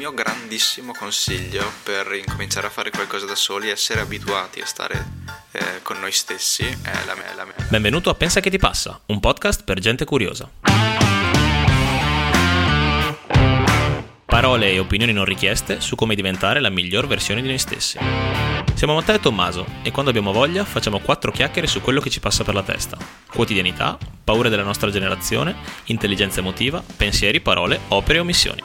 mio grandissimo consiglio per incominciare a fare qualcosa da soli essere abituati a stare eh, con noi stessi. È la mia, la mia. Benvenuto a Pensa che ti passa, un podcast per gente curiosa. Parole e opinioni non richieste su come diventare la miglior versione di noi stessi. Siamo Matteo e Tommaso e quando abbiamo voglia facciamo quattro chiacchiere su quello che ci passa per la testa. Quotidianità, paure della nostra generazione, intelligenza emotiva, pensieri, parole, opere e omissioni.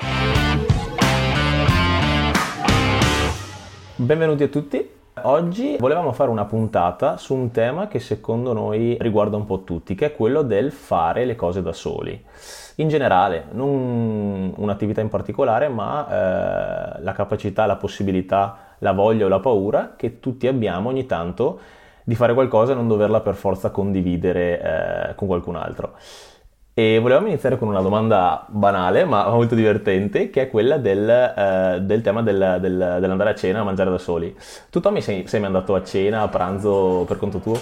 Benvenuti a tutti. Oggi volevamo fare una puntata su un tema che secondo noi riguarda un po' tutti, che è quello del fare le cose da soli. In generale, non un'attività in particolare, ma eh, la capacità, la possibilità, la voglia o la paura che tutti abbiamo ogni tanto di fare qualcosa e non doverla per forza condividere eh, con qualcun altro. E volevamo iniziare con una domanda banale ma molto divertente, che è quella del, eh, del tema del, del, dell'andare a cena a mangiare da soli. Tu Tommy sei, sei mai andato a cena, a pranzo per conto tuo?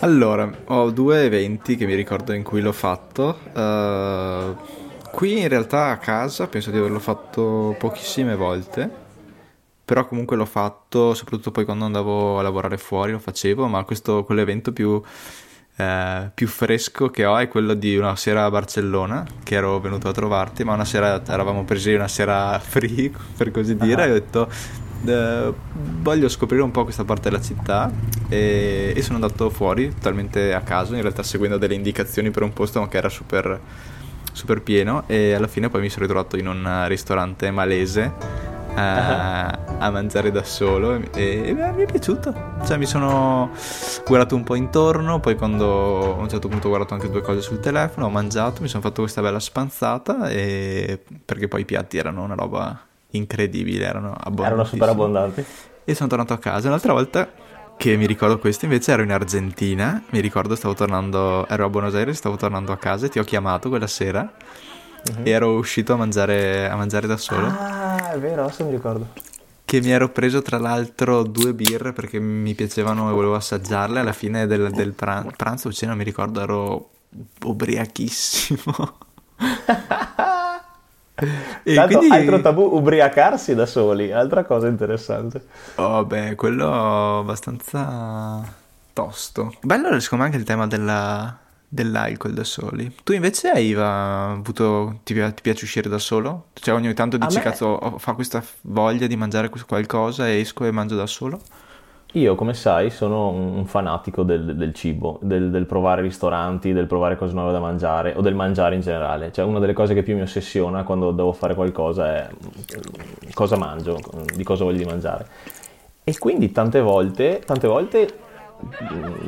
Allora, ho due eventi che mi ricordo in cui l'ho fatto. Uh, qui in realtà a casa penso di averlo fatto pochissime volte, però comunque l'ho fatto, soprattutto poi quando andavo a lavorare fuori lo facevo, ma questo quell'evento più eh, più fresco che ho è quello di una sera a Barcellona che ero venuto a trovarti ma una sera eravamo presi una sera free per così dire uh-huh. e ho detto eh, voglio scoprire un po' questa parte della città e, e, sono andato fuori totalmente a caso in realtà seguendo delle indicazioni per un posto ma che era super super pieno e alla fine poi mi sono ritrovato in un ristorante malese a, a mangiare da solo e, e, mi è piaciuto. Cioè mi sono guardato un po' intorno, poi quando a un certo punto ho guardato anche due cose sul telefono, ho mangiato, mi sono fatto questa bella spanzata e perché poi i piatti erano una roba incredibile, erano abbondanti. Erano super abbondanti. E sono tornato a casa. Un'altra volta che mi ricordo questo invece ero in Argentina, mi ricordo stavo tornando, ero a Buenos Aires, stavo tornando a casa e ti ho chiamato quella sera uh-huh. e ero uscito a mangiare, a mangiare da solo. Ah, è vero, adesso mi ricordo. Che mi ero preso tra l'altro due birre perché mi piacevano e volevo assaggiarle. Alla fine del, del pran- pranzo o cena mi ricordo ero ubriachissimo. e Tanto quindi... altro tabù ubriacarsi da soli, altra cosa interessante. Oh beh, quello abbastanza tosto. Bello secondo me anche il tema della, dell'alcol da soli. Tu invece hai avuto, ti, ti, piace uscire da solo? Cioè ogni tanto dici, me... cazzo, fa questa voglia di mangiare qualcosa e esco e mangio da solo? Io, come sai, sono un fanatico del, del cibo, del, del, provare ristoranti, del provare cose nuove da mangiare o del mangiare in generale. Cioè, una delle cose che più mi ossessiona quando devo fare qualcosa è cosa mangio, di cosa voglio di mangiare. E quindi tante volte, tante volte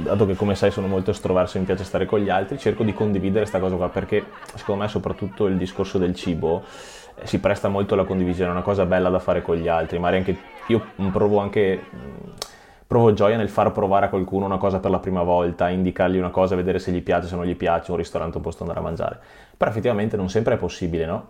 dato che come sai sono molto estroverso e mi piace stare con gli altri, cerco di condividere questa cosa qua perché secondo me soprattutto il discorso del cibo eh, si presta molto alla condivisione, è una cosa bella da fare con gli altri, magari anche io provo anche provo gioia nel far provare a qualcuno una cosa per la prima volta, indicargli una cosa, vedere se gli piace, se non gli piace, un ristorante, un posto andare a mangiare. Però effettivamente non sempre è possibile, no?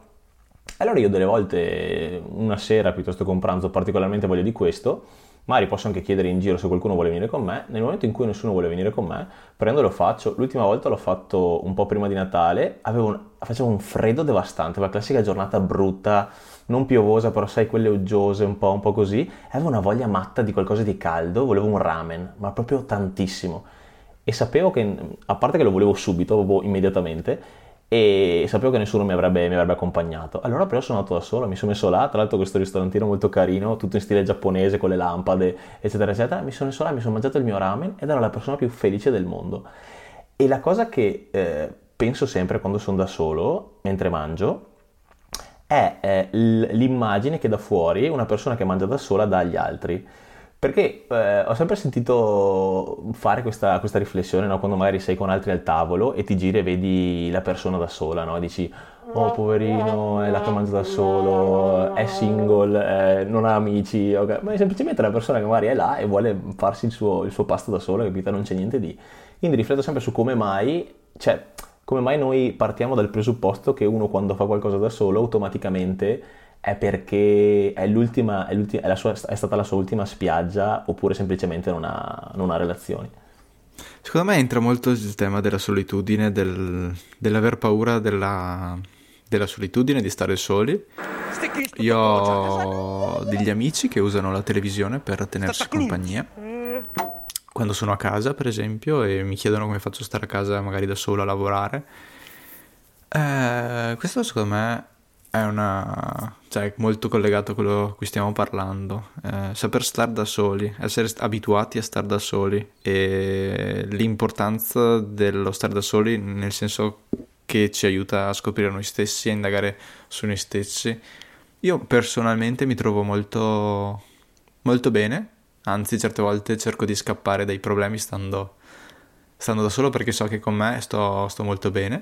Allora io delle volte una sera piuttosto che un pranzo particolarmente voglio di questo Magari posso anche chiedere in giro se qualcuno vuole venire con me. Nel momento in cui nessuno vuole venire con me, prendo e lo faccio. L'ultima volta l'ho fatto un po' prima di Natale, un, facevo un freddo devastante, la classica giornata brutta, non piovosa, però sai, quelle uggiose, un po', un po' così. Avevo una voglia matta di qualcosa di caldo, volevo un ramen, ma proprio tantissimo. E sapevo che, a parte che lo volevo subito, proprio immediatamente, e sapevo che nessuno mi avrebbe, mi avrebbe, accompagnato. Allora però sono andato da solo, mi sono messo là, tra l'altro questo ristorantino molto carino, tutto in stile giapponese con le lampade, eccetera, eccetera. Mi sono messo là, mi sono mangiato il mio ramen ed ero la persona più felice del mondo. E la cosa che eh, penso sempre quando sono da solo, mentre mangio, è eh, l'immagine che da fuori una persona che mangia da sola dà agli altri. Perché eh, ho sempre sentito fare questa, questa riflessione no? quando magari sei con altri al tavolo e ti giri e vedi la persona da sola, no? dici oh poverino, è là che mangia da solo, è single, eh, non ha amici, okay. ma è semplicemente una persona che magari è là e vuole farsi il suo, il suo pasto da sola, capito? Non c'è niente di... Quindi rifletto sempre su come mai, cioè, come mai noi partiamo dal presupposto che uno quando fa qualcosa da solo automaticamente è perché è, l'ultima, è, l'ultima, è, sua, è, stata la sua ultima spiaggia oppure semplicemente non ha, non ha relazioni. Secondo me entra molto il tema della solitudine, del, dell'aver paura della, della solitudine, di stare soli. Io ho degli amici che usano la televisione per tenersi compagnia. Quando sono a casa, per esempio, e mi chiedono come faccio a stare a casa magari da solo a lavorare. Eh, questo secondo me è una... cioè molto collegato a quello a cui stiamo parlando. Eh, saper stare da soli, essere abituati a stare da soli e l'importanza dello stare da soli nel senso che ci aiuta a scoprire noi stessi, a indagare su noi stessi. Io personalmente mi trovo molto, molto bene, anzi certe volte cerco di scappare dai problemi stando, stando da solo perché so che con me sto, sto molto bene.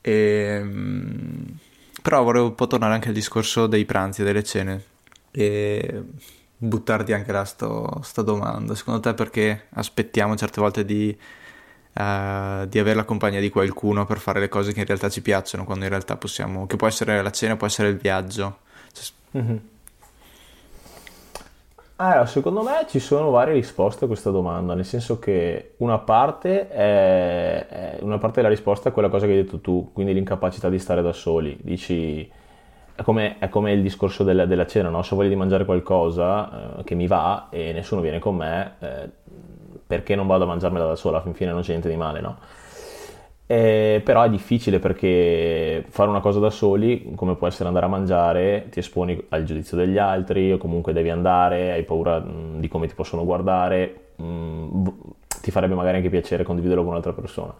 E, ehm, però vorrei un po' tornare anche al discorso dei pranzi e delle cene e buttarti anche là sto, sta domanda. Secondo te perché aspettiamo certe volte di uh, di avere la compagnia di qualcuno per fare le cose che in realtà ci piacciono, quando in realtà possiamo, che può essere la cena, può essere il viaggio. Cioè... Mm-hmm. Allora, secondo me ci sono varie risposte a questa domanda, nel senso che una parte, è, è, una parte della risposta è quella cosa che hai detto tu, quindi l'incapacità di stare da soli. Dici, è come, è come il discorso della, della cena, no? se ho voglia di mangiare qualcosa eh, che mi va e nessuno viene con me, eh, perché non vado a mangiarmela da sola, fin fine non c'è niente di male, no? Eh, però è difficile perché fare una cosa da soli, come può essere andare a mangiare, ti esponi al giudizio degli altri o comunque devi andare, hai paura mh, di come ti possono guardare, mh, ti farebbe magari anche piacere condividerlo con un'altra persona.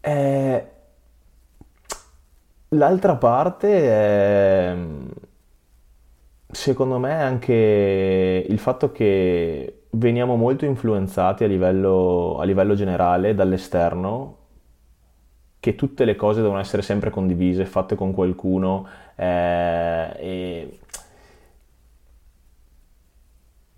Eh, l'altra parte è secondo me anche il fatto che veniamo molto influenzati a livello, a livello generale dall'esterno, che tutte le cose devono essere sempre condivise, fatte con qualcuno eh, e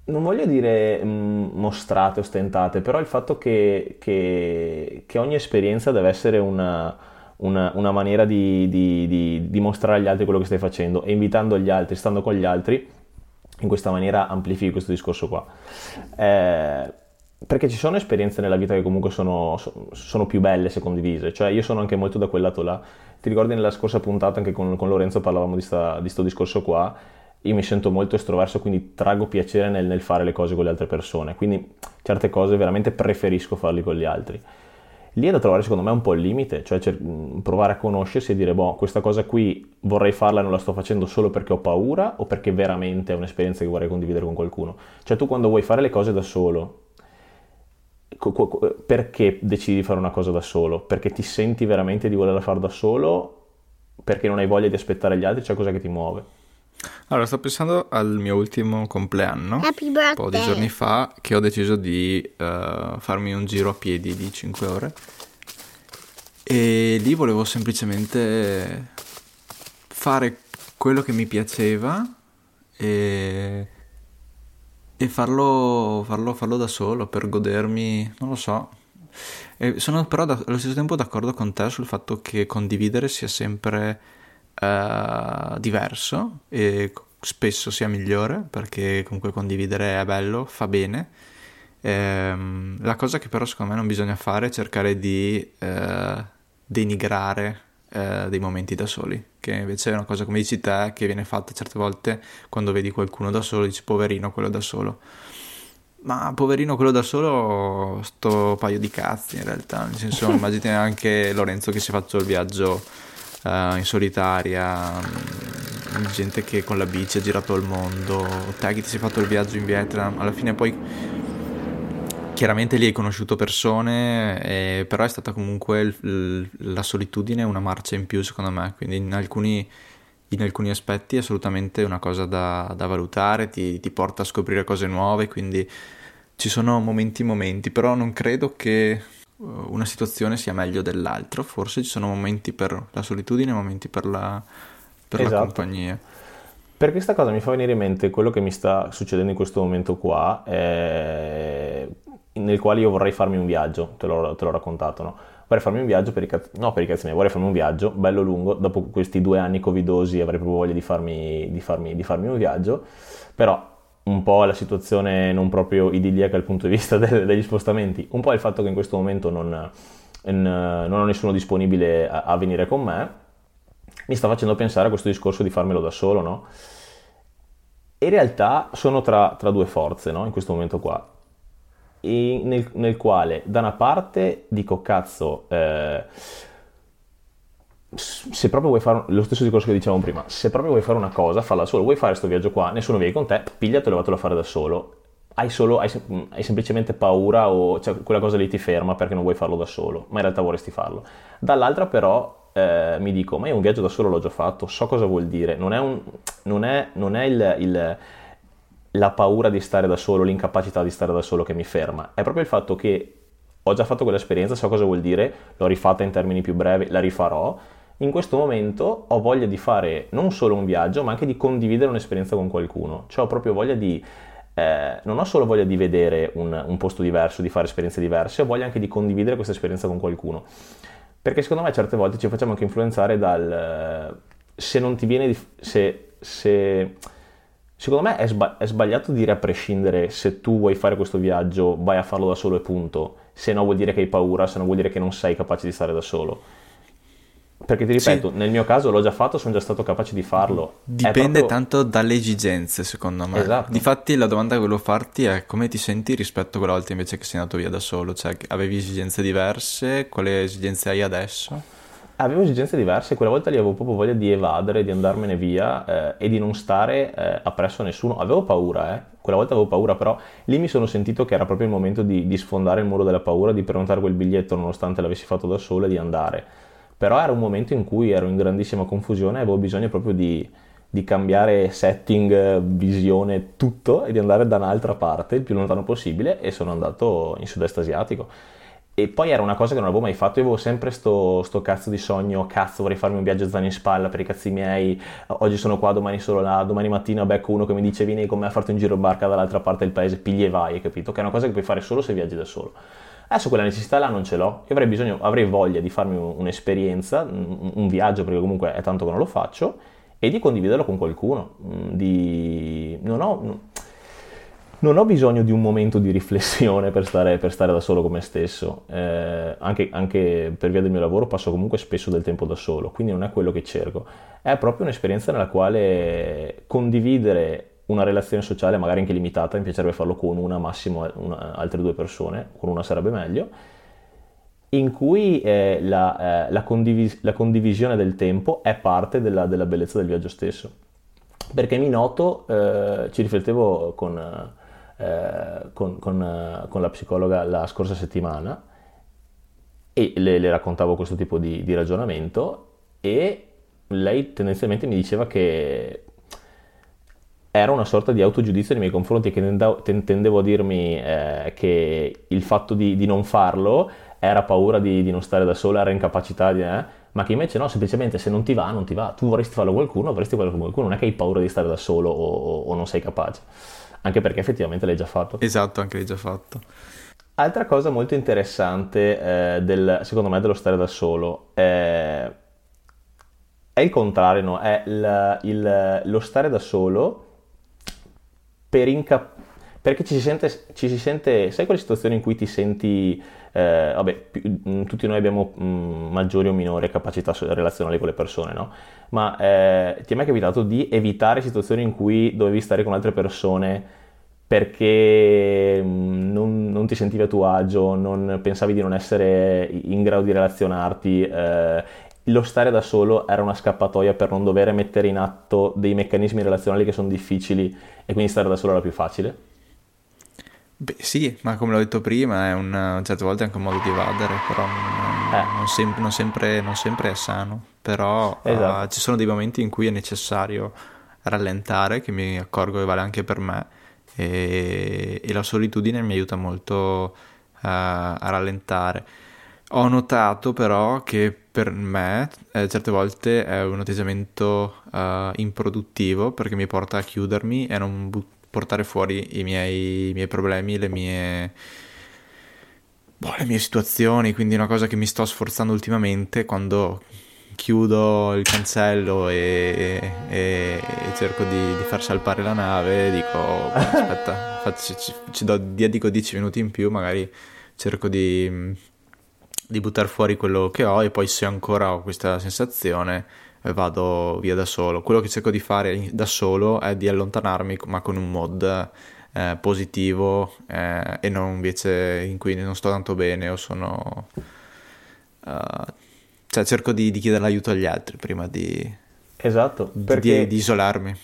non voglio dire mm, mostrate, ostentate, però il fatto che, che, che ogni esperienza deve essere una, una, una maniera di, di, di, di, mostrare agli altri quello che stai facendo e invitando gli altri, stando con gli altri, in questa maniera amplifichi questo discorso qua. Eh, perché ci sono esperienze nella vita che comunque sono, sono, più belle se condivise, cioè io sono anche molto da quel lato là. Ti ricordi nella scorsa puntata anche con, con Lorenzo parlavamo di questo discorso qua, io mi sento molto estroverso, quindi traggo piacere nel, nel, fare le cose con le altre persone, quindi certe cose veramente preferisco farle con gli altri. Lì è da trovare secondo me un po' il limite, cioè cer- provare a conoscersi e dire, boh, questa cosa qui vorrei farla e non la sto facendo solo perché ho paura o perché veramente è un'esperienza che vorrei condividere con qualcuno. Cioè tu quando vuoi fare le cose da solo, perché decidi di fare una cosa da solo? Perché ti senti veramente di volerla fare da solo? Perché non hai voglia di aspettare gli altri? C'è cosa che ti muove? Allora, sto pensando al mio ultimo compleanno, un po' di giorni fa, che ho deciso di uh, farmi un giro a piedi di 5 ore. E lì volevo semplicemente fare quello che mi piaceva e, e farlo, farlo, farlo, da solo per godermi, non lo so. E sono però da, allo stesso tempo d'accordo con te sul fatto che condividere sia sempre uh, diverso e spesso sia migliore perché comunque condividere è bello, fa bene. Ehm, la cosa che però secondo me non bisogna fare è cercare di uh, denigrare uh, dei momenti da soli, che invece è una cosa come dici te che viene fatta certe volte quando vedi qualcuno da solo, dici poverino quello da solo. Ma poverino quello da solo, sto paio di cazzi in realtà, nel senso immagini anche Lorenzo che si è fatto il viaggio uh, in solitaria, um, gente che con la bici ha girato il mondo, te che ti sei fatto il viaggio in Vietnam, alla fine poi chiaramente lì hai conosciuto persone, eh, però è stata comunque il, la solitudine una marcia in più secondo me, quindi in alcuni, in alcuni aspetti è assolutamente una cosa da, da valutare, ti, ti, porta a scoprire cose nuove, quindi ci sono momenti momenti, però non credo che una situazione sia meglio dell'altro, forse ci sono momenti per la solitudine e momenti per la, per esatto. la compagnia. Per questa cosa mi fa venire in mente quello che mi sta succedendo in questo momento qua, eh, nel quale io vorrei farmi un viaggio, te l'ho, te l'ho raccontato, no? Vorrei farmi un viaggio per i cazzi, no per i cazzi miei, vorrei farmi un viaggio bello lungo, dopo questi due anni covidosi avrei proprio voglia di farmi, di farmi, di farmi un viaggio, però un po' la situazione non proprio idilliaca dal punto di vista del, degli spostamenti, un po' il fatto che in questo momento non, non ho nessuno disponibile a, a, venire con me, mi sta facendo pensare a questo discorso di farmelo da solo, no? in realtà sono tra, tra due forze, no? In questo momento qua. Nel, nel, quale da una parte dico cazzo eh, se proprio vuoi fare lo stesso discorso che dicevamo prima se proprio vuoi fare una cosa falla solo. Vuoi fare questo viaggio qua nessuno viene con te pigliatelo e vatelo a fare da solo. Hai, solo, hai, hai, semplicemente paura o cioè, quella cosa lì ti ferma perché non vuoi farlo da solo ma in realtà vorresti farlo. Dall'altra però eh, mi dico ma io un viaggio da solo l'ho già fatto so cosa vuol dire. Non è, un, non è, non è il, il la paura di stare da solo, l'incapacità di stare da solo che mi ferma, è proprio il fatto che ho già fatto quell'esperienza, so cosa vuol dire, l'ho rifatta in termini più brevi, la rifarò. In questo momento ho voglia di fare non solo un viaggio, ma anche di condividere un'esperienza con qualcuno. Cioè ho proprio voglia di... Eh, non ho solo voglia di vedere un, un, posto diverso, di fare esperienze diverse, ho voglia anche di condividere questa esperienza con qualcuno. Perché secondo me certe volte ci facciamo anche influenzare dal... se non ti viene se, se Secondo me è, sba- è, sbagliato dire a prescindere se tu vuoi fare questo viaggio vai a farlo da solo e punto, se no vuol dire che hai paura, se no vuol dire che non sei capace di stare da solo. Perché ti ripeto, sì. nel mio caso l'ho già fatto, sono già stato capace di farlo. Dipende proprio... tanto dalle esigenze, secondo me. Esatto. Difatti la domanda che volevo farti è come ti senti rispetto a quella volta invece che sei andato via da solo? Cioè, avevi esigenze diverse? Quali esigenze hai adesso? avevo esigenze diverse, quella volta lì avevo proprio voglia di evadere, di andarmene via eh, e di non stare eh, appresso a nessuno. Avevo paura, eh. quella volta avevo paura, però lì mi sono sentito che era proprio il momento di, di sfondare il muro della paura, di prenotare quel biglietto nonostante l'avessi fatto da solo e di andare. Però era un momento in cui ero in grandissima confusione e avevo bisogno proprio di, di cambiare setting, visione, tutto e di andare da un'altra parte il più lontano possibile e sono andato in sud-est asiatico e poi era una cosa che non avevo mai fatto, io avevo sempre sto, sto cazzo di sogno, cazzo vorrei farmi un viaggio zaino in spalla per i cazzi miei, oggi sono qua, domani sono là, domani mattina becco uno che mi dice vieni con me a farti un giro in barca dall'altra parte del paese, pigli e vai, capito? Che è una cosa che puoi fare solo se viaggi da solo. Adesso quella necessità là non ce l'ho, io avrei bisogno, avrei voglia di farmi un'esperienza, un viaggio perché comunque è tanto che non lo faccio, e di condividerlo con qualcuno, di... non ho non ho bisogno di un momento di riflessione per stare, per stare da solo con me stesso, eh, anche, anche, per via del mio lavoro passo comunque spesso del tempo da solo, quindi non è quello che cerco, è proprio un'esperienza nella quale condividere una relazione sociale, magari anche limitata, mi piacerebbe farlo con una, massimo una, altre due persone, con una sarebbe meglio, in cui eh, la, eh, la, condivis- la, condivisione del tempo è parte della, della, bellezza del viaggio stesso. Perché mi noto, eh, ci riflettevo con eh, con, con, eh, con, la psicologa la scorsa settimana e le, le raccontavo questo tipo di, di, ragionamento e lei tendenzialmente mi diceva che era una sorta di autogiudizio nei miei confronti che tendevo a dirmi eh, che il fatto di, di, non farlo era paura di, di, non stare da sola, era incapacità di... Eh, ma che invece no, semplicemente se non ti va, non ti va. Tu vorresti farlo qualcuno, vorresti farlo con qualcuno, non è che hai paura di stare da solo o, o non sei capace anche perché effettivamente l'hai già fatto. Esatto, anche l'hai già fatto. Altra cosa molto interessante, eh, del, secondo me, dello stare da solo è, è il contrario, no? è il, il, lo stare da solo per incap- perché ci si, sente, ci si sente, sai quelle situazioni in cui ti senti, eh, vabbè, più, mm, tutti noi abbiamo mh, mm, maggiori o minori capacità relazionali con le persone, no? Ma eh, ti è mai capitato di evitare situazioni in cui dovevi stare con altre persone perché mm, non, non, ti sentivi a tuo agio, non pensavi di non essere in grado di relazionarti, eh, lo stare da solo era una scappatoia per non dover mettere in atto dei meccanismi relazionali che sono difficili e quindi stare da solo era più facile? Beh, sì, ma come l'ho detto prima, è un, certe volte è anche un modo di evadere, però non, eh. non, sem- non, sempre, non sempre, è sano. Però esatto. uh, ci sono dei momenti in cui è necessario rallentare, che mi accorgo che vale anche per me, e, e la solitudine mi aiuta molto uh, a rallentare. Ho notato però che per me eh, certe volte è un atteggiamento uh, improduttivo perché mi porta a chiudermi e non buttare portare fuori i miei, i miei problemi, le mie, boh, le mie situazioni, quindi è una cosa che mi sto sforzando ultimamente quando chiudo il cancello e, e, e cerco di, di, far salpare la nave, dico aspetta, faccio, ci, ci do, dedico 10 minuti in più, magari cerco di di buttare fuori quello che ho e poi se ancora ho questa sensazione vado via da solo. Quello che cerco di fare da solo è di allontanarmi ma con un mod eh, positivo eh, e non invece in cui non sto tanto bene o sono... Uh, cioè cerco di, di, chiedere aiuto agli altri prima di... Esatto, perché... di, di isolarmi.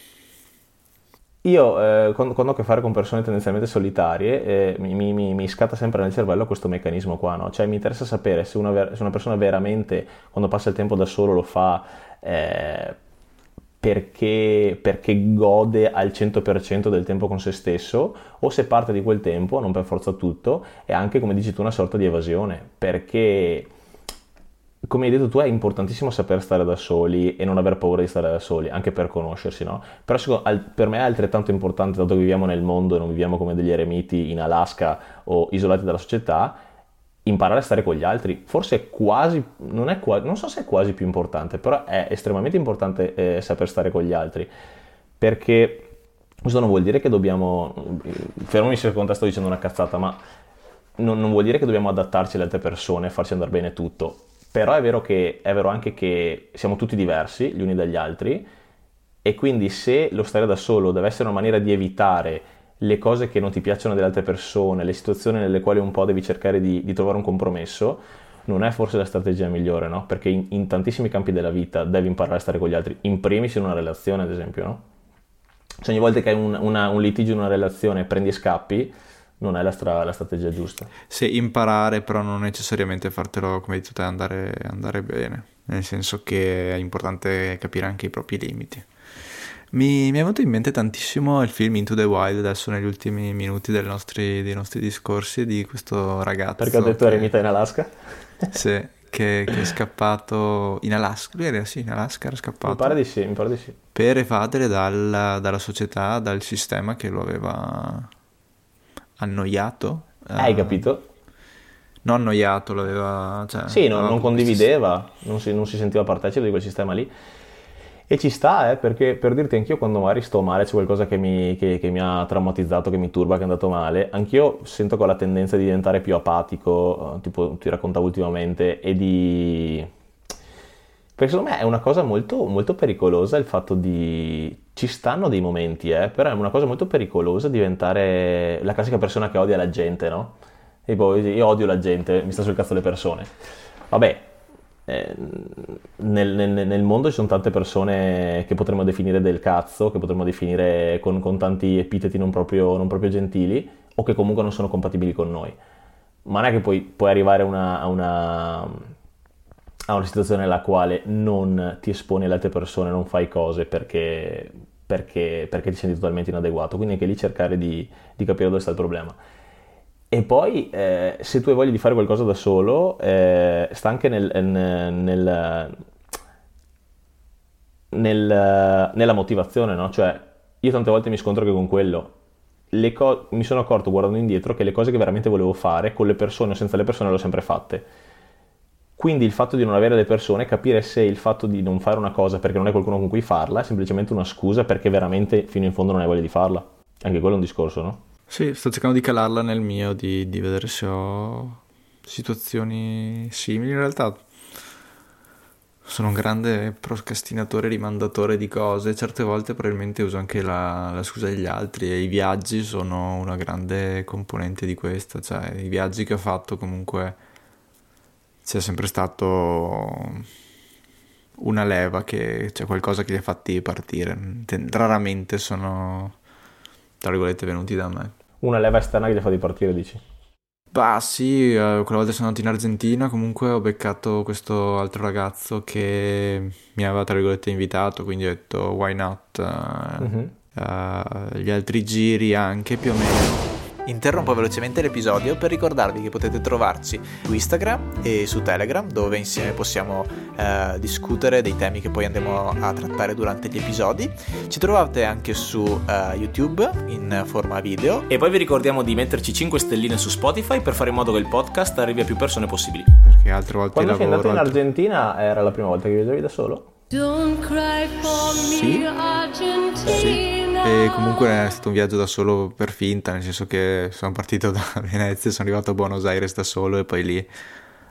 Io eh, quando, quando, ho a che fare con persone tendenzialmente solitarie eh, mi, mi, mi, scatta sempre nel cervello questo meccanismo qua, no? Cioè mi interessa sapere se una, se una, persona veramente quando passa il tempo da solo lo fa eh, perché, perché, gode al 100% del tempo con se stesso o se parte di quel tempo, non per forza tutto, è anche come dici tu una sorta di evasione, perché come hai detto tu, è importantissimo saper stare da soli e non aver paura di stare da soli, anche per conoscersi, no? Però per me è altrettanto importante, dato che viviamo nel mondo e non viviamo come degli eremiti in Alaska o isolati dalla società, imparare a stare con gli altri. Forse è quasi, non, è quasi, non so se è quasi più importante, però è estremamente importante eh, saper stare con gli altri, perché questo non vuol dire che dobbiamo, fermami se secondo te sto dicendo una cazzata, ma non, non vuol dire che dobbiamo adattarci alle altre persone e farci andare bene tutto però è vero, che, è vero anche che siamo tutti diversi gli uni dagli altri e quindi se lo stare da solo deve essere una maniera di evitare le cose che non ti piacciono delle altre persone, le situazioni nelle quali un po' devi cercare di, di trovare un compromesso, non è forse la strategia migliore, no? Perché in, in, tantissimi campi della vita devi imparare a stare con gli altri, in primis in una relazione, ad esempio, no? Cioè ogni volta che hai un, una, un litigio in una relazione prendi scappi, non è la, stra- la, strategia giusta. Sì, imparare però non necessariamente fartelo, come hai detto te, andare, andare bene, nel senso che è importante capire anche i propri limiti. Mi, mi, è venuto in mente tantissimo il film Into the Wild adesso negli ultimi minuti nostri, dei nostri discorsi di questo ragazzo. Perché ho detto che... eremita in Alaska? sì, che, che, è scappato in Alaska. Lui era sì, in Alaska era scappato. Mi pare di sì, mi pare di sì. Per evadere dal, dalla società, dal sistema che lo aveva annoiato. Hai uh, capito? Non annoiato, l'aveva... Cioè, sì, non, non condivideva, non si, non si, sentiva partecipe di quel sistema lì. E ci sta, eh, perché per dirti anch'io quando magari sto male, c'è qualcosa che mi, che, che mi, ha traumatizzato, che mi turba, che è andato male, anch'io sento che ho la tendenza di diventare più apatico, eh, tipo ti raccontavo ultimamente, e di perché secondo me è una cosa molto, molto pericolosa il fatto di... Ci stanno dei momenti, eh, però è una cosa molto pericolosa diventare la classica persona che odia la gente, no? E poi io odio la gente, mi sta sul cazzo le persone. Vabbè, eh, nel, nel, nel, mondo ci sono tante persone che potremmo definire del cazzo, che potremmo definire con, con tanti epiteti non proprio, non proprio, gentili, o che comunque non sono compatibili con noi. Ma non è che poi puoi arrivare una, a una a una situazione nella quale non ti esponi alle altre persone, non fai cose perché, perché, perché ti senti totalmente inadeguato. Quindi anche lì cercare di, di capire dove sta il problema. E poi, eh, se tu hai voglia di fare qualcosa da solo, eh, sta anche nel, nel, nel, nella motivazione, no? Cioè, io tante volte mi scontro che con quello. Co- mi sono accorto guardando indietro che le cose che veramente volevo fare con le persone o senza le persone le ho sempre fatte quindi il fatto di non avere le persone, capire se il fatto di non fare una cosa perché non hai qualcuno con cui farla è semplicemente una scusa perché veramente fino in fondo non hai voglia di farla. Anche quello è un discorso, no? Sì, sto cercando di calarla nel mio, di, di vedere se ho situazioni simili. In realtà sono un grande procrastinatore, rimandatore di cose. Certe volte probabilmente uso anche la, la, scusa degli altri e i viaggi sono una grande componente di questo. Cioè, i viaggi che ho fatto comunque sia sempre stato una leva che c'è qualcosa che li ha fatti partire. Raramente sono, tra virgolette, venuti da me. Una leva esterna che li ha fatti partire, dici? Bah sì, eh, quella volta sono andato in Argentina, comunque ho beccato questo altro ragazzo che mi aveva, tra virgolette, invitato, quindi ho detto why not? Mm-hmm. uh, gli altri giri anche più o meno Interrompo velocemente l'episodio per ricordarvi che potete trovarci su Instagram e su Telegram dove insieme possiamo eh, discutere dei temi che poi andremo a trattare durante gli episodi. Ci trovate anche su eh, YouTube in forma video e poi vi ricordiamo di metterci 5 stelline su Spotify per fare in modo che il podcast arrivi a più persone possibili. Perché altre volte Quando lavoro, sei andato in Argentina era la prima volta che viaggiavi da solo? Don't cry for me, sì. Argentina. E comunque è stato un viaggio da solo per finta, nel senso che sono partito da Venezia, sono arrivato a Buenos Aires da solo e poi lì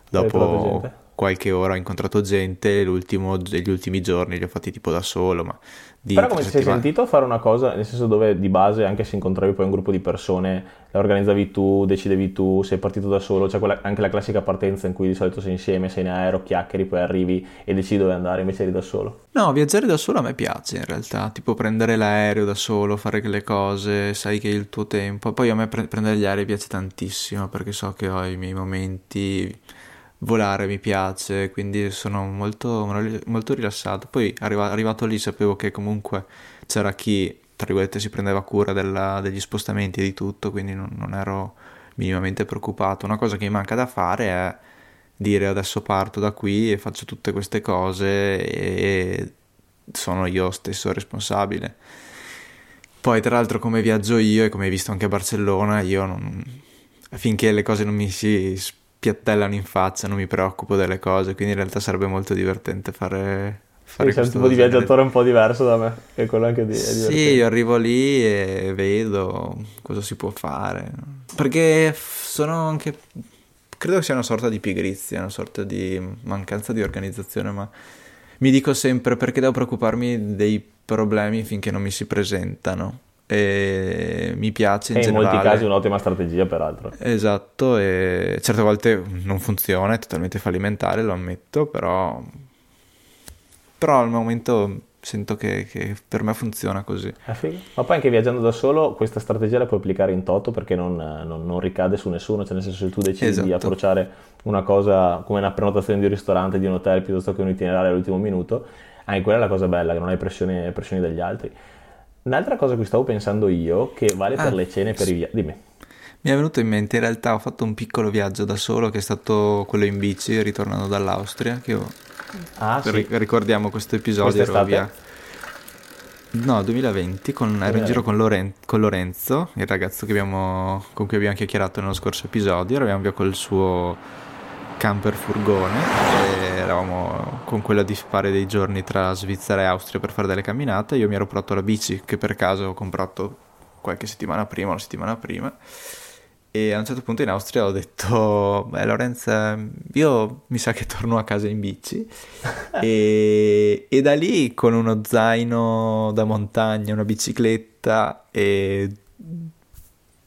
dopo qualche ora ho incontrato gente, l'ultimo, gli ultimi giorni li ho fatti tipo da solo, ma di Però come ti sei sentito fare una cosa, nel senso dove di base, anche se incontravi poi un gruppo di persone, la organizzavi tu, decidevi tu, sei partito da solo, c'è quella, anche la classica partenza in cui di solito sei insieme, sei in aereo, chiacchieri, poi arrivi e decidi dove andare, invece eri da solo. No, viaggiare da solo a me piace in realtà, tipo prendere l'aereo da solo, fare quelle cose, sai che è il tuo tempo. Poi a me pre- prendere gli aerei piace tantissimo perché so che ho i miei momenti volare mi piace, quindi sono molto, molto rilassato. Poi arriva, arrivato lì sapevo che comunque c'era chi, tra virgolette, si prendeva cura della, degli spostamenti e di tutto, quindi non, non, ero minimamente preoccupato. Una cosa che mi manca da fare è dire adesso parto da qui e faccio tutte queste cose e sono io stesso responsabile. Poi tra l'altro come viaggio io e come hai visto anche a Barcellona, io non, finché le cose non mi si piattellano in faccia, non mi preoccupo delle cose, quindi in realtà sarebbe molto divertente fare... fare sì, sei un tipo di viaggiatore un po' diverso da me, è quello anche di... Sì, io arrivo lì e vedo cosa si può fare, perché sono anche... credo sia una sorta di pigrizia, una sorta di mancanza di organizzazione, ma mi dico sempre perché devo preoccuparmi dei problemi finché non mi si presentano e mi piace in, e in molti casi un'ottima strategia peraltro. Esatto e certe volte non funziona è totalmente fallimentare lo ammetto però però al momento sento che, che per me funziona così. Ma poi anche viaggiando da solo questa strategia la puoi applicare in toto perché non, non, non ricade su nessuno cioè nel senso se tu decidi esatto. di approcciare una cosa come una prenotazione di un ristorante di un hotel piuttosto che un itinerario all'ultimo minuto anche quella è la cosa bella che non hai pressioni, pressioni dagli altri Un'altra cosa a cui stavo pensando io, che vale ah, per le cene per i viaggi, dimmi. Mi è venuto in mente, in realtà ho fatto un piccolo viaggio da solo che è stato quello in bici ritornando dall'Austria, che ho... ah, sì. ricordiamo questo episodio, ero via... No, 2020, con, 2020. ero in giro con, Loren- con, Lorenzo, il ragazzo abbiamo, con cui abbiamo chiacchierato nello scorso episodio, eravamo via col suo camper furgone e eravamo con quella di fare dei giorni tra Svizzera e Austria per fare delle camminate. Io mi ero portato la bici che per caso ho comprato qualche settimana prima, una settimana prima. E a un certo punto in Austria ho detto, beh Lorenzo, io mi sa che torno a casa in bici. e, e da lì con uno zaino da montagna, una bicicletta e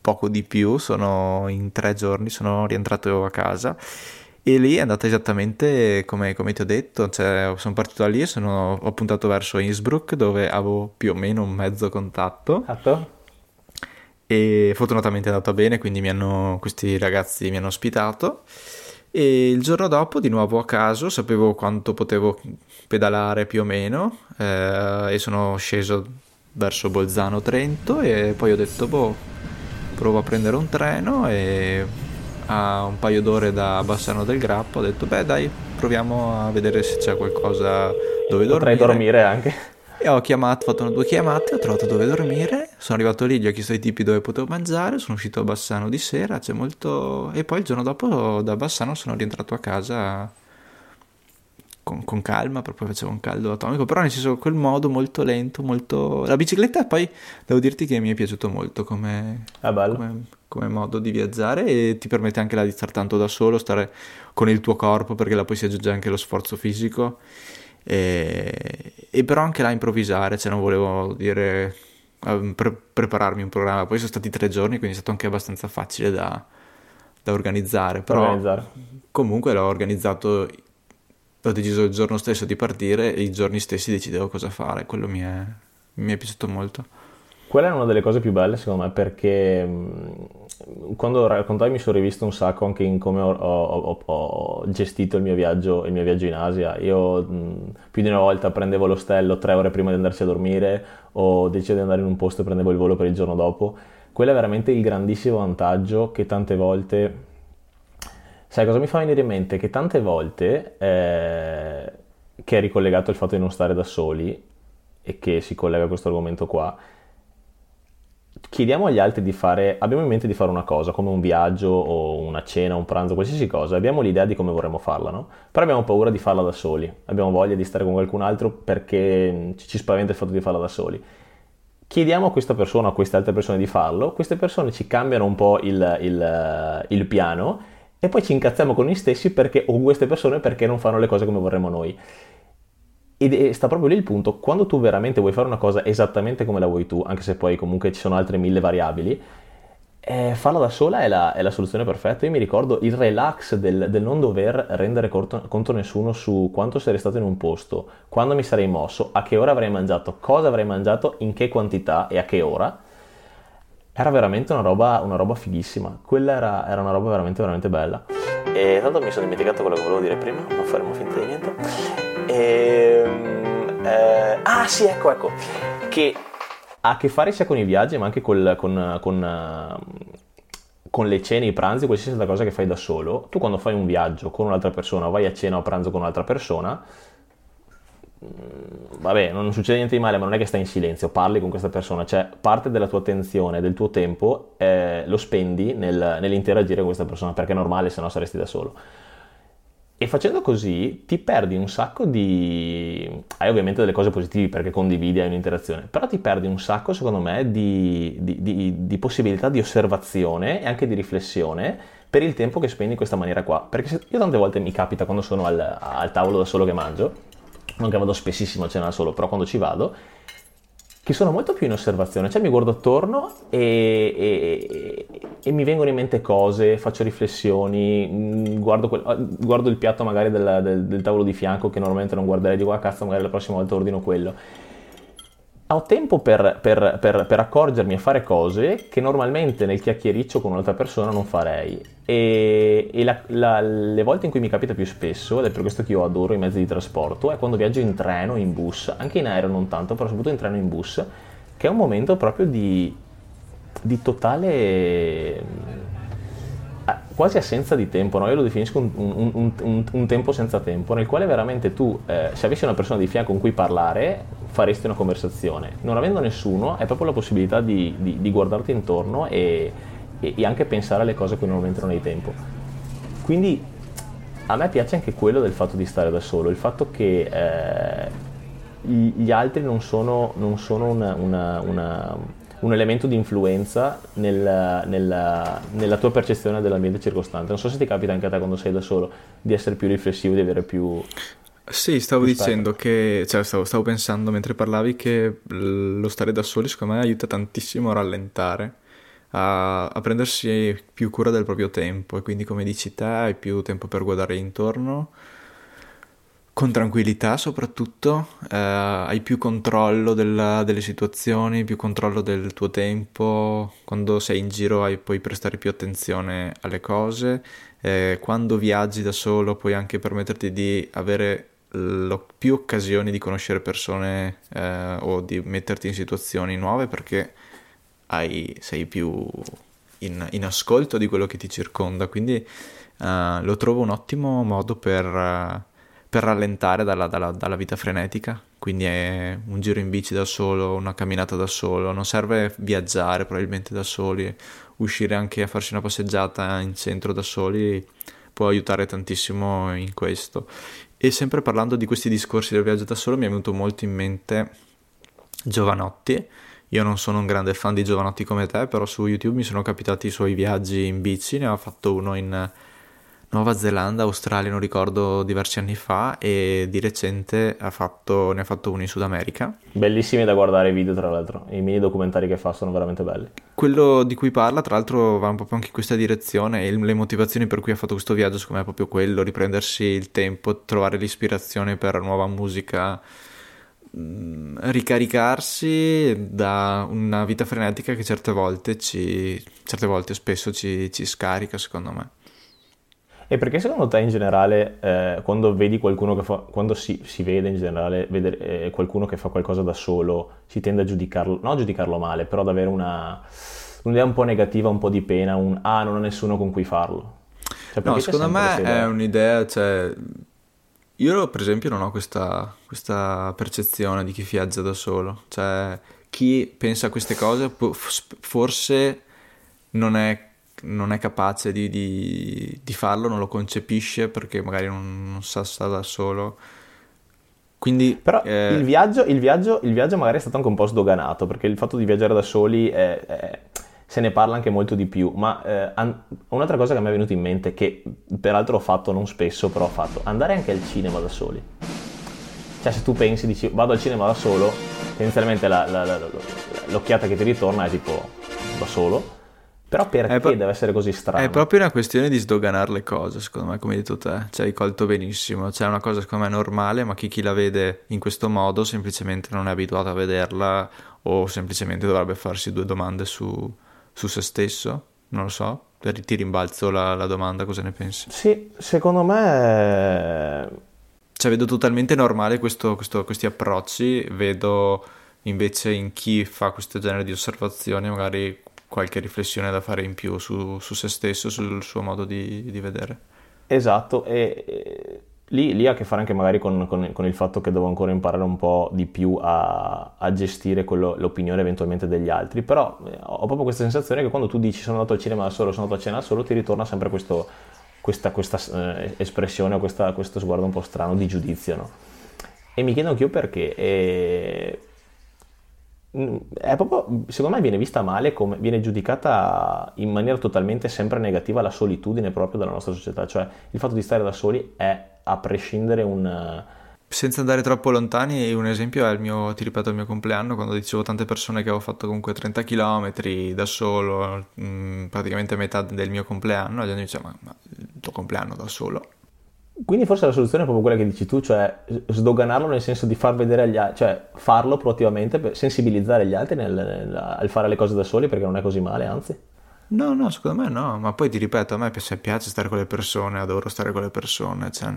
poco di più, sono in tre giorni, sono rientrato a casa e lì è andata esattamente come, come ti ho detto, cioè, sono partito da lì e sono, ho puntato verso Innsbruck dove avevo più o meno un mezzo contatto. Esatto. E fortunatamente è andata bene, quindi hanno, questi ragazzi mi hanno ospitato. E il giorno dopo, di nuovo a caso, sapevo quanto potevo pedalare più o meno eh, e sono sceso verso Bolzano Trento e poi ho detto, boh, provo a prendere un treno e a un paio d'ore da Bassano del Grappo ho detto beh dai proviamo a vedere se c'è qualcosa dove Potrei dormire. dormire anche. E ho chiamato, ho fatto due chiamate, ho trovato dove dormire, sono arrivato lì, gli ho chiesto i tipi dove potevo mangiare, sono uscito a Bassano di sera, c'è molto... e poi il giorno dopo da Bassano sono rientrato a casa con, con, calma, poi faceva un caldo atomico, però nel senso quel modo molto lento, molto... La bicicletta poi devo dirti che mi è piaciuto molto come, come, come modo di viaggiare e ti permette anche di stare tanto da solo, stare con il tuo corpo perché là poi si aggiunge anche lo sforzo fisico. E, e però anche là improvvisare, cioè non volevo dire ehm, pre- prepararmi un programma, poi sono stati tre giorni quindi è stato anche abbastanza facile da, da organizzare, però organizzare. comunque l'ho organizzato ho deciso il giorno stesso di partire e i giorni stessi decidevo cosa fare, quello mi è, mi è piaciuto molto. Quella è una delle cose più belle secondo me perché quando raccontavi mi sono rivisto un sacco anche in come ho, ho, ho gestito il mio, viaggio, il mio, viaggio, in Asia. Io più di una volta prendevo l'ostello tre ore prima di andarci a dormire o decidevo di andare in un posto e prendevo il volo per il giorno dopo. Quello è veramente il grandissimo vantaggio che tante volte Sai cosa mi fa venire in mente? Che tante volte, eh, che è ricollegato al fatto di non stare da soli, e che si collega a questo argomento qua, chiediamo agli altri di fare, abbiamo in mente di fare una cosa, come un viaggio o una cena, un pranzo, qualsiasi cosa, abbiamo l'idea di come vorremmo farla, no? Però abbiamo paura di farla da soli, abbiamo voglia di stare con qualcun altro perché ci spaventa il fatto di farla da soli. Chiediamo a questa persona a queste altre persone di farlo, queste persone ci cambiano un po' il, il, il piano e poi ci incazziamo con noi stessi perché, o queste persone perché non fanno le cose come vorremmo noi. Ed sta proprio lì il punto, quando tu veramente vuoi fare una cosa esattamente come la vuoi tu, anche se poi comunque ci sono altre mille variabili, eh, farla da sola è la, è la, soluzione perfetta. Io mi ricordo il relax del, del non dover rendere conto, conto nessuno su quanto sarei stato in un posto, quando mi sarei mosso, a che ora avrei mangiato, cosa avrei mangiato, in che quantità e a che ora. Era veramente una roba, una roba fighissima. Quella era, era, una roba veramente, veramente bella. E tanto mi sono dimenticato quello che volevo dire prima, non faremo finta di niente. E, ehm, eh, ah sì, ecco, ecco. Che ha a che fare sia con i viaggi, ma anche col, con, con, con, le cene, i pranzi, qualsiasi cosa che fai da solo. Tu quando fai un viaggio con un'altra persona, vai a cena o a pranzo con un'altra persona, vabbè, non succede niente di male, ma non è che stai in silenzio, parli con questa persona, cioè parte della tua attenzione, del tuo tempo, eh, lo spendi nel, nell'interagire con questa persona, perché è normale, se no saresti da solo. E facendo così ti perdi un sacco di... Hai ovviamente delle cose positive perché condividi, hai un'interazione, però ti perdi un sacco, secondo me, di, di, di, di possibilità di osservazione e anche di riflessione per il tempo che spendi in questa maniera qua. Perché io tante volte mi capita quando sono al, al tavolo da solo che mangio, non che vado spessissimo a cena solo, però quando ci vado, che sono molto più in osservazione, cioè mi guardo attorno e, e, e mi vengono in mente cose, faccio riflessioni, mm, guardo, quel, ah, guardo il piatto magari del, del, del, tavolo di fianco che normalmente non guarderei, dico ah cazzo magari la prossima volta ordino quello. Ho tempo per, per, per, per accorgermi e fare cose che normalmente nel chiacchiericcio con un'altra persona non farei. E, e la, la, le volte in cui mi capita più spesso, ed è per questo che io adoro i mezzi di trasporto, è quando viaggio in treno, in bus, anche in aereo non tanto, però soprattutto in treno in bus, che è un momento proprio di, di totale quasi assenza di tempo, no? io lo definisco un, un, un, un, tempo senza tempo, nel quale veramente tu, eh, se avessi una persona di fianco con cui parlare, faresti una conversazione. Non avendo nessuno, è proprio la possibilità di, di, di guardarti intorno e, e, e, anche pensare alle cose cui normalmente non hai tempo. Quindi a me piace anche quello del fatto di stare da solo, il fatto che eh, gli altri non sono, non sono una, una, una, un elemento di influenza nel, nel, nella tua percezione dell'ambiente circostante. Non so se ti capita anche a te quando sei da solo di essere più riflessivo, di avere più... Sì, stavo dicendo che, cioè stavo, stavo pensando mentre parlavi che lo stare da soli secondo me aiuta tantissimo a rallentare a, a, prendersi più cura del proprio tempo. E quindi come dici te hai più tempo per guardare intorno con tranquillità soprattutto, eh, hai più controllo della, delle situazioni, più controllo del tuo tempo, quando sei in giro hai, puoi prestare più attenzione alle cose, eh, quando viaggi da solo puoi anche permetterti di avere lo, più occasioni di conoscere persone eh, o di metterti in situazioni nuove perché hai, sei più in, in, ascolto di quello che ti circonda, quindi uh, lo trovo un ottimo modo per, uh, per rallentare dalla, dalla, dalla, vita frenetica, quindi è un giro in bici da solo, una camminata da solo, non serve viaggiare probabilmente da soli, uscire anche a farsi una passeggiata in centro da soli può aiutare tantissimo in questo. E sempre parlando di questi discorsi del viaggio da solo mi è venuto molto in mente Giovanotti, io non sono un grande fan di Giovanotti come te, però su YouTube mi sono capitati i suoi viaggi in bici, ne ha fatto uno in Nuova Zelanda, Australia, non ricordo, diversi anni fa e di recente ha fatto, ne ha fatto uno in Sud America. Bellissimi da guardare i video, tra l'altro, i mini documentari che fa sono veramente belli. Quello di cui parla, tra l'altro, va un po' anche in questa direzione e le motivazioni per cui ha fatto questo viaggio, secondo me, è proprio quello, riprendersi il tempo, trovare l'ispirazione per nuova musica Mm, ricaricarsi da una vita frenetica che certe volte ci certe volte spesso ci, ci scarica secondo me e perché secondo te in generale eh, quando vedi qualcuno che fa quando si, si vede in generale vedere, eh, qualcuno che fa qualcosa da solo si tende a giudicarlo non a giudicarlo male però ad avere una un'idea un po' negativa un po' di pena un ah non ho nessuno con cui farlo. Cioè, no secondo me è un'idea cioè io per esempio non ho questa, questa percezione di chi viaggia da solo, cioè chi pensa a queste cose forse non è, non è capace di, di, di, farlo, non lo concepisce perché magari non, non sa stare da solo. Quindi, Però eh... il, viaggio, il, viaggio, il, viaggio, magari è stato anche un po' sdoganato perché il fatto di viaggiare da soli è, è se ne parla anche molto di più, ma eh, an- un'altra cosa che mi è venuta in mente, che peraltro ho fatto non spesso, però ho fatto, andare anche al cinema da soli. Cioè se tu pensi, dici vado al cinema da solo, tendenzialmente la, la, la, l'occhiata che ti ritorna è tipo da solo, però perché pro- deve essere così strano? È proprio una questione di sdoganare le cose, secondo me, come hai detto te. Cioè, hai colto benissimo. Cioè, è una cosa, secondo me, normale, ma chi, chi la vede in questo modo semplicemente non è abituato a vederla o semplicemente dovrebbe farsi due domande su, su se stesso, non lo so, ti rimbalzo la, la domanda, cosa ne pensi? Sì, secondo me... Cioè vedo totalmente normale questo, questo, questi approcci, vedo invece in chi fa questo genere di osservazioni magari qualche riflessione da fare in più su, su se stesso, sul suo modo di, di vedere. Esatto, e, Lì, lì, ha a che fare anche magari con, con, con, il fatto che devo ancora imparare un po' di più a, a gestire quello, l'opinione eventualmente degli altri, però eh, ho proprio questa sensazione che quando tu dici sono andato al cinema da solo, sono andato a cena da solo, ti ritorna sempre questo, questa, questa eh, espressione o questo sguardo un po' strano di giudizio, no? E mi chiedo anch'io perché. E è proprio, secondo me viene vista male, come, viene giudicata in maniera totalmente sempre negativa la solitudine proprio della nostra società, cioè il fatto di stare da soli è a prescindere un... Senza andare troppo lontani, un esempio è il mio, ti ripeto, il mio compleanno, quando dicevo tante persone che avevo fatto comunque 30 km da solo, mh, mm, praticamente metà del mio compleanno, la gente diceva, ma, ma il tuo compleanno da solo? Quindi forse la soluzione è proprio quella che dici tu, cioè sdoganarlo nel senso di far vedere agli altri, cioè farlo proattivamente sensibilizzare gli altri nel, nel, al fare le cose da soli perché non è così male, anzi. No, no, secondo me no, ma poi ti ripeto, a me piace stare con le persone, adoro stare con le persone, cioè,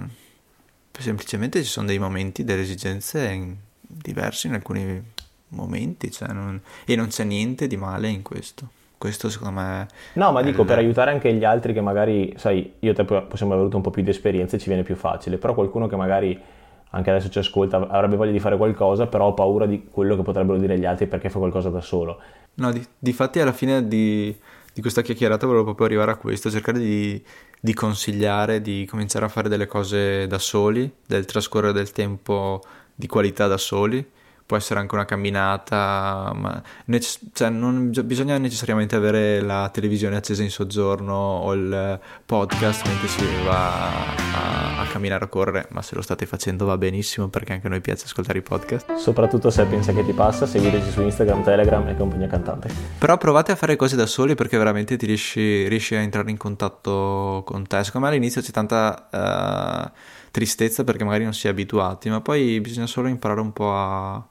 semplicemente ci sono dei momenti, delle esigenze diverse in alcuni momenti cioè non, e non c'è niente di male in questo. Questo secondo me... No, ma dico il... per aiutare anche gli altri che magari, sai, io e te possiamo aver avuto un po' più di esperienza e ci viene più facile, però qualcuno che magari anche adesso ci ascolta avrebbe voglia di fare qualcosa, però ha paura di quello che potrebbero dire gli altri perché fa qualcosa da solo. No, di, di fatti alla fine di, di, questa chiacchierata volevo proprio arrivare a questo, cercare di, di consigliare, di cominciare a fare delle cose da soli, del trascorrere del tempo di qualità da soli può essere anche una camminata, ma nec- cioè non bisogna necessariamente avere la televisione accesa in soggiorno o il podcast mentre si va a, a camminare o correre, ma se lo state facendo va benissimo perché anche a noi piace ascoltare i podcast. Soprattutto se pensa che ti passa, seguiteci su Instagram, Telegram e compagnia cantante. Però provate a fare cose da soli perché veramente ti riesci, riesci a entrare in contatto con te. Secondo me all'inizio c'è tanta... Uh, tristezza perché magari non si è abituati, ma poi bisogna solo imparare un po' a,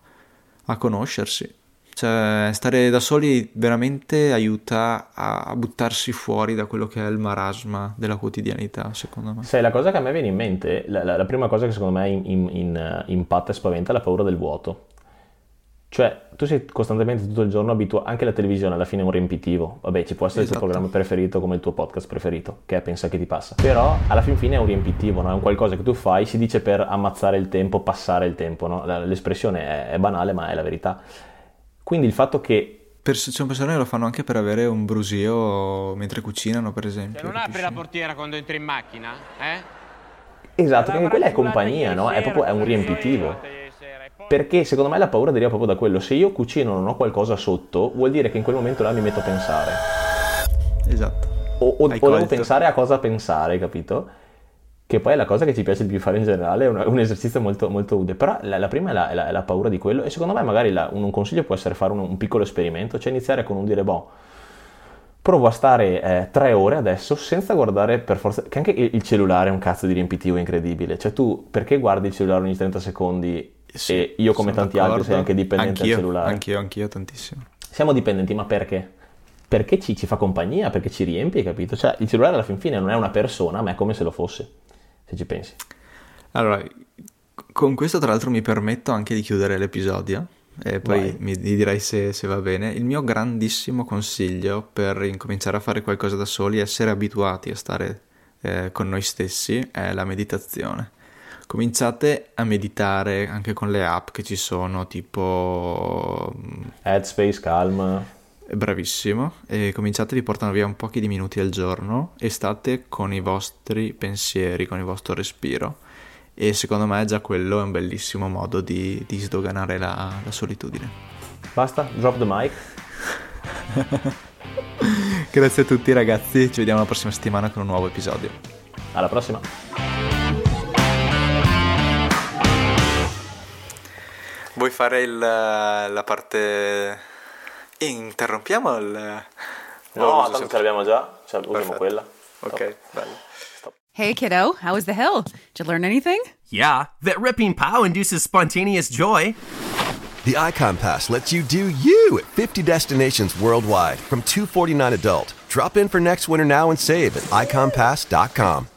a conoscersi. Cioè, stare da soli veramente aiuta a buttarsi fuori da quello che è il marasma della quotidianità, secondo me. Sai, la cosa che a me viene in mente, la, la, la prima cosa che secondo me in, in, in, impatta e spaventa è la paura del vuoto. Cioè, tu sei costantemente tutto il giorno abituato, anche la televisione alla fine è un riempitivo. Vabbè, ci può essere esatto. il tuo programma preferito come il tuo podcast preferito, che è Pensa che ti passa. Però alla fin fine è un riempitivo, no? è un qualcosa che tu fai, si dice per ammazzare il tempo, passare il tempo. No? L'espressione è, è banale, ma è la verità. Quindi il fatto che per, ci sono persone che lo fanno anche per avere un brusio mentre cucinano, per esempio. Se non capisci? apri la portiera quando entri in macchina, eh? Esatto, perché quella è compagnia, no? È proprio è un riempitivo. Perché secondo me la paura deriva proprio da quello. Se io cucino e non ho qualcosa sotto, vuol dire che in quel momento là mi metto a pensare. Esatto. O, o, o devo pensare a cosa pensare, capito? Che poi è la cosa che ci piace di più fare in generale, è un, un esercizio molto, molto utile. Però la, la prima è la, è, la, è la, paura di quello. E secondo me magari un, un, consiglio può essere fare un, un, piccolo esperimento, cioè iniziare con un dire, boh, provo a stare eh, tre ore adesso senza guardare per forza... Che anche il cellulare è un cazzo di riempitivo incredibile. Cioè tu perché guardi il cellulare ogni 30 secondi sì, e io come tanti d'accordo. altri sei anche dipendente anch'io, dal cellulare. Anch'io, anch'io tantissimo. Siamo dipendenti, ma perché? Perché ci, ci fa compagnia, perché ci riempie, capito? Cioè, il cellulare alla fin fine non è una persona, ma è come se lo fosse, se ci pensi. Allora, con questo tra l'altro mi permetto anche di chiudere l'episodio e poi Vai. mi direi se, se, va bene. Il mio grandissimo consiglio per incominciare a fare qualcosa da soli, essere abituati a stare eh, con noi stessi, è la meditazione cominciate a meditare anche con le app che ci sono, tipo mm, Headspace, Calm. Bravissimo, e cominciate, vi portano via un pochi di minuti al giorno e state con i vostri pensieri, con il vostro respiro. E secondo me già quello è un bellissimo modo di, di sdoganare la, la solitudine. Basta, drop the mic. Grazie a tutti ragazzi, ci vediamo la prossima settimana con un nuovo episodio. Alla prossima. Vuoi fare il, eh, la parte... Interrompiamo il... Eh, no, tanto ce l'abbiamo già, cioè, usiamo Perfetto. quella. Ok, bello. Hey, kiddo, how was the hill? Did you learn anything? Yeah, that ripping pow induces spontaneous joy. The Icon Pass lets you do you at 50 destinations worldwide from 249 adult. Drop in for next winter now and save at iconpass.com.